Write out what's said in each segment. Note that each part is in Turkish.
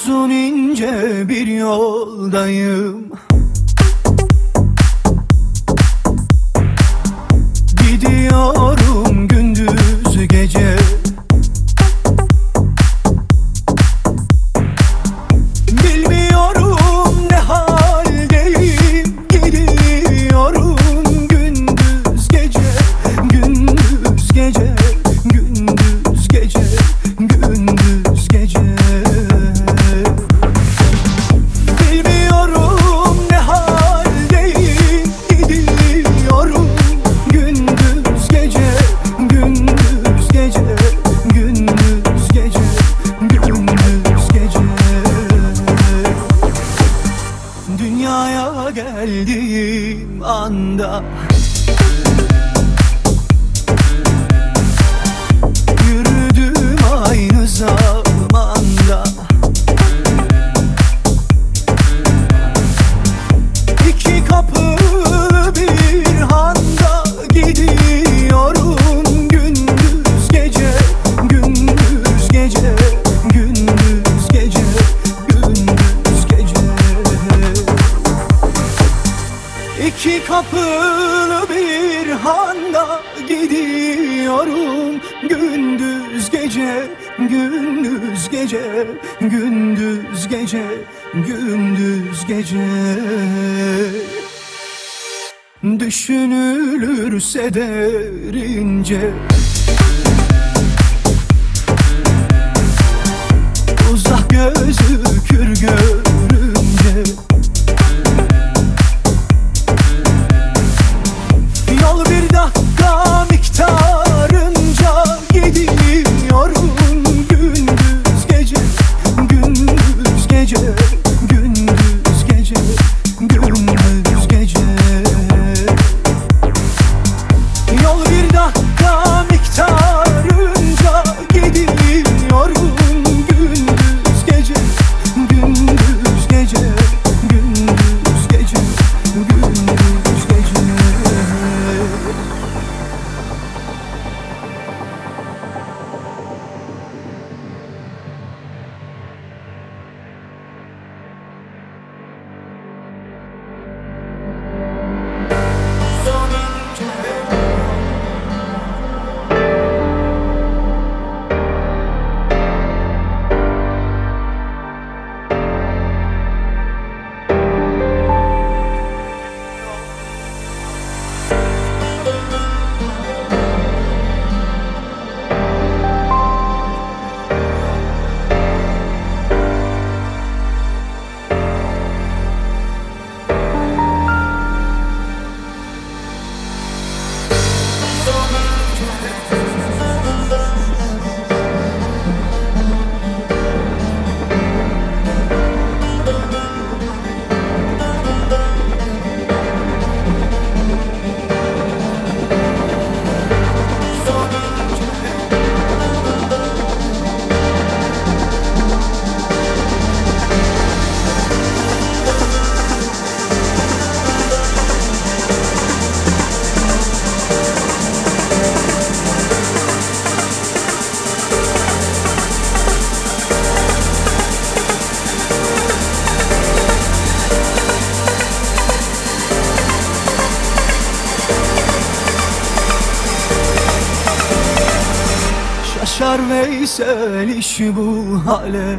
告诉你。Düşünülürse Veysel iş bu hale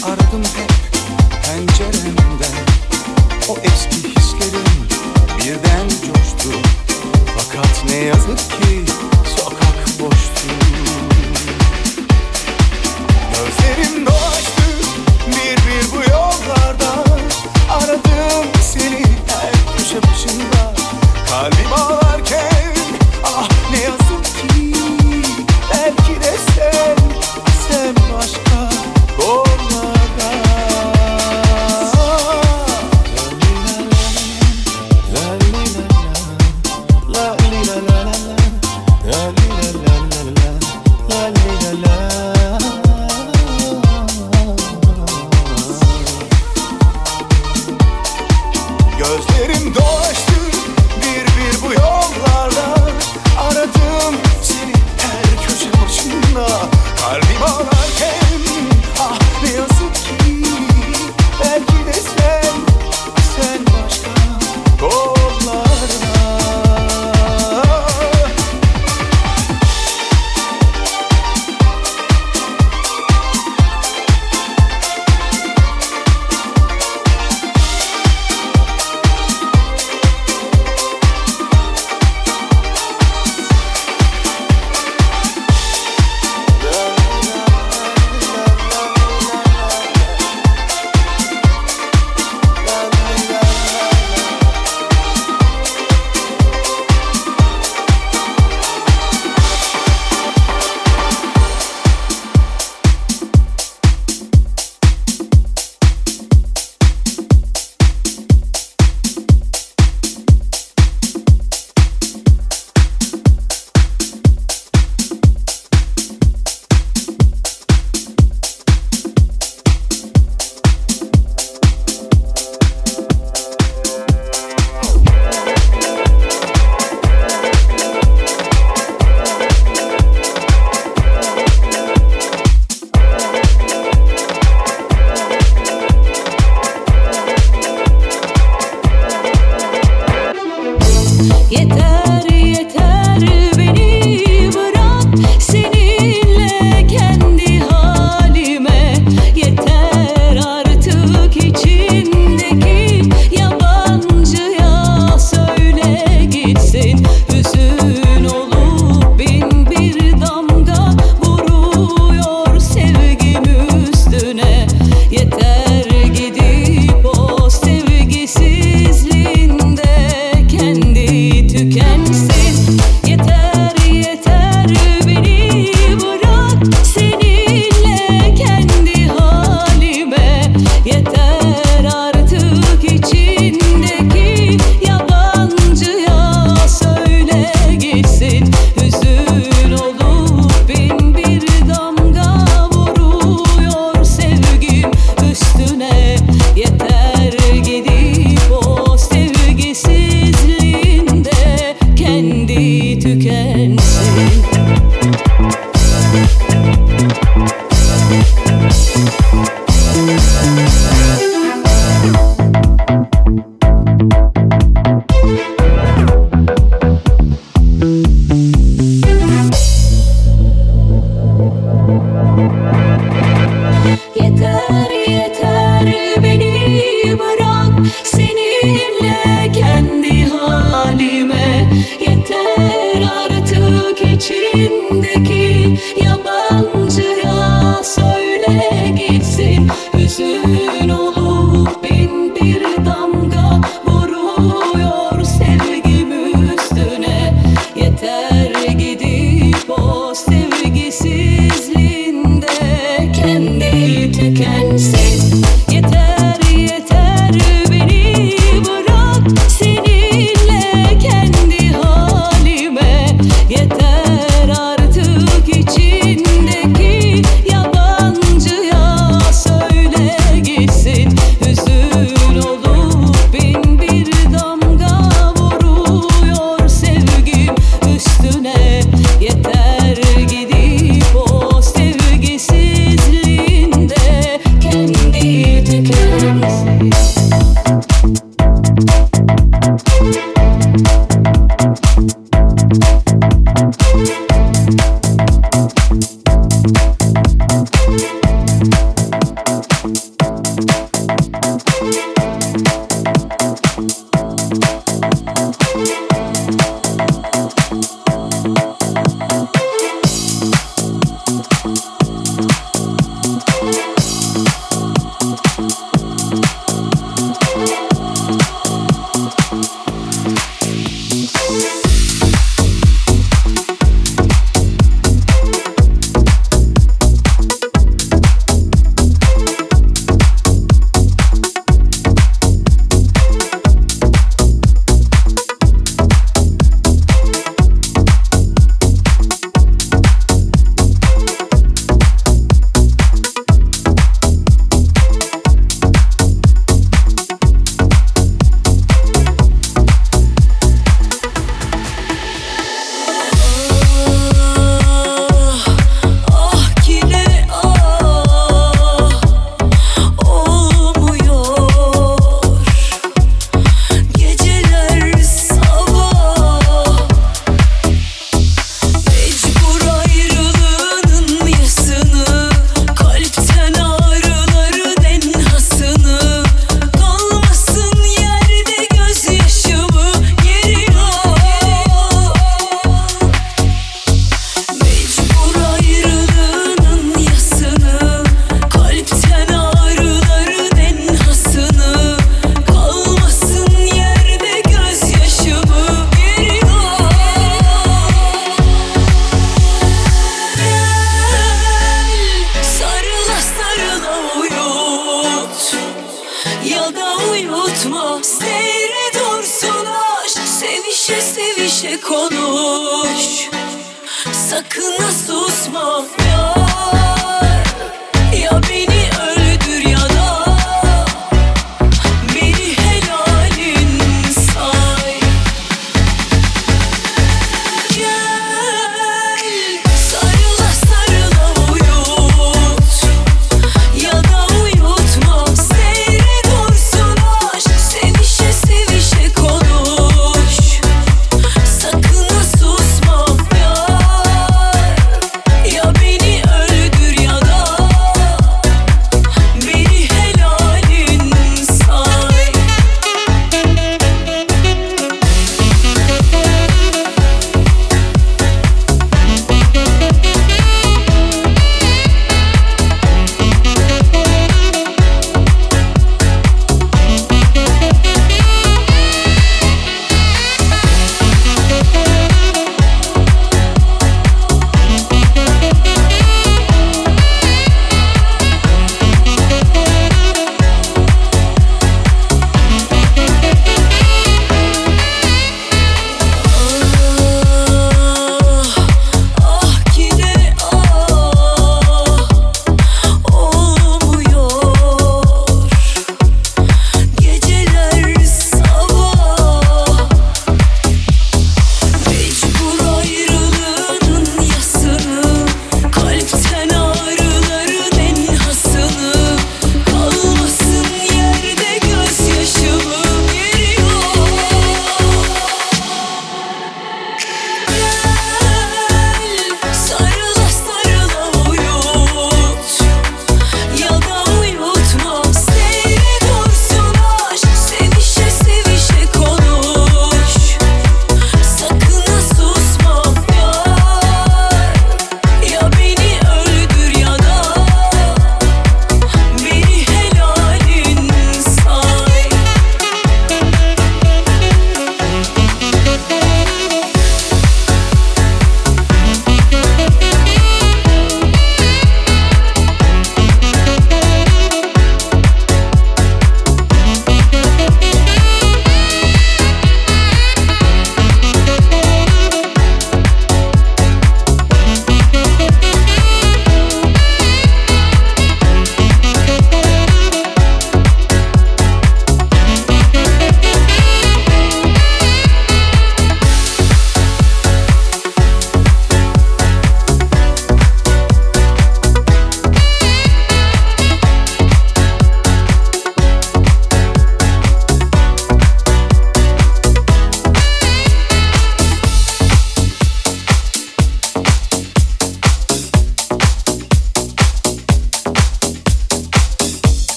Seni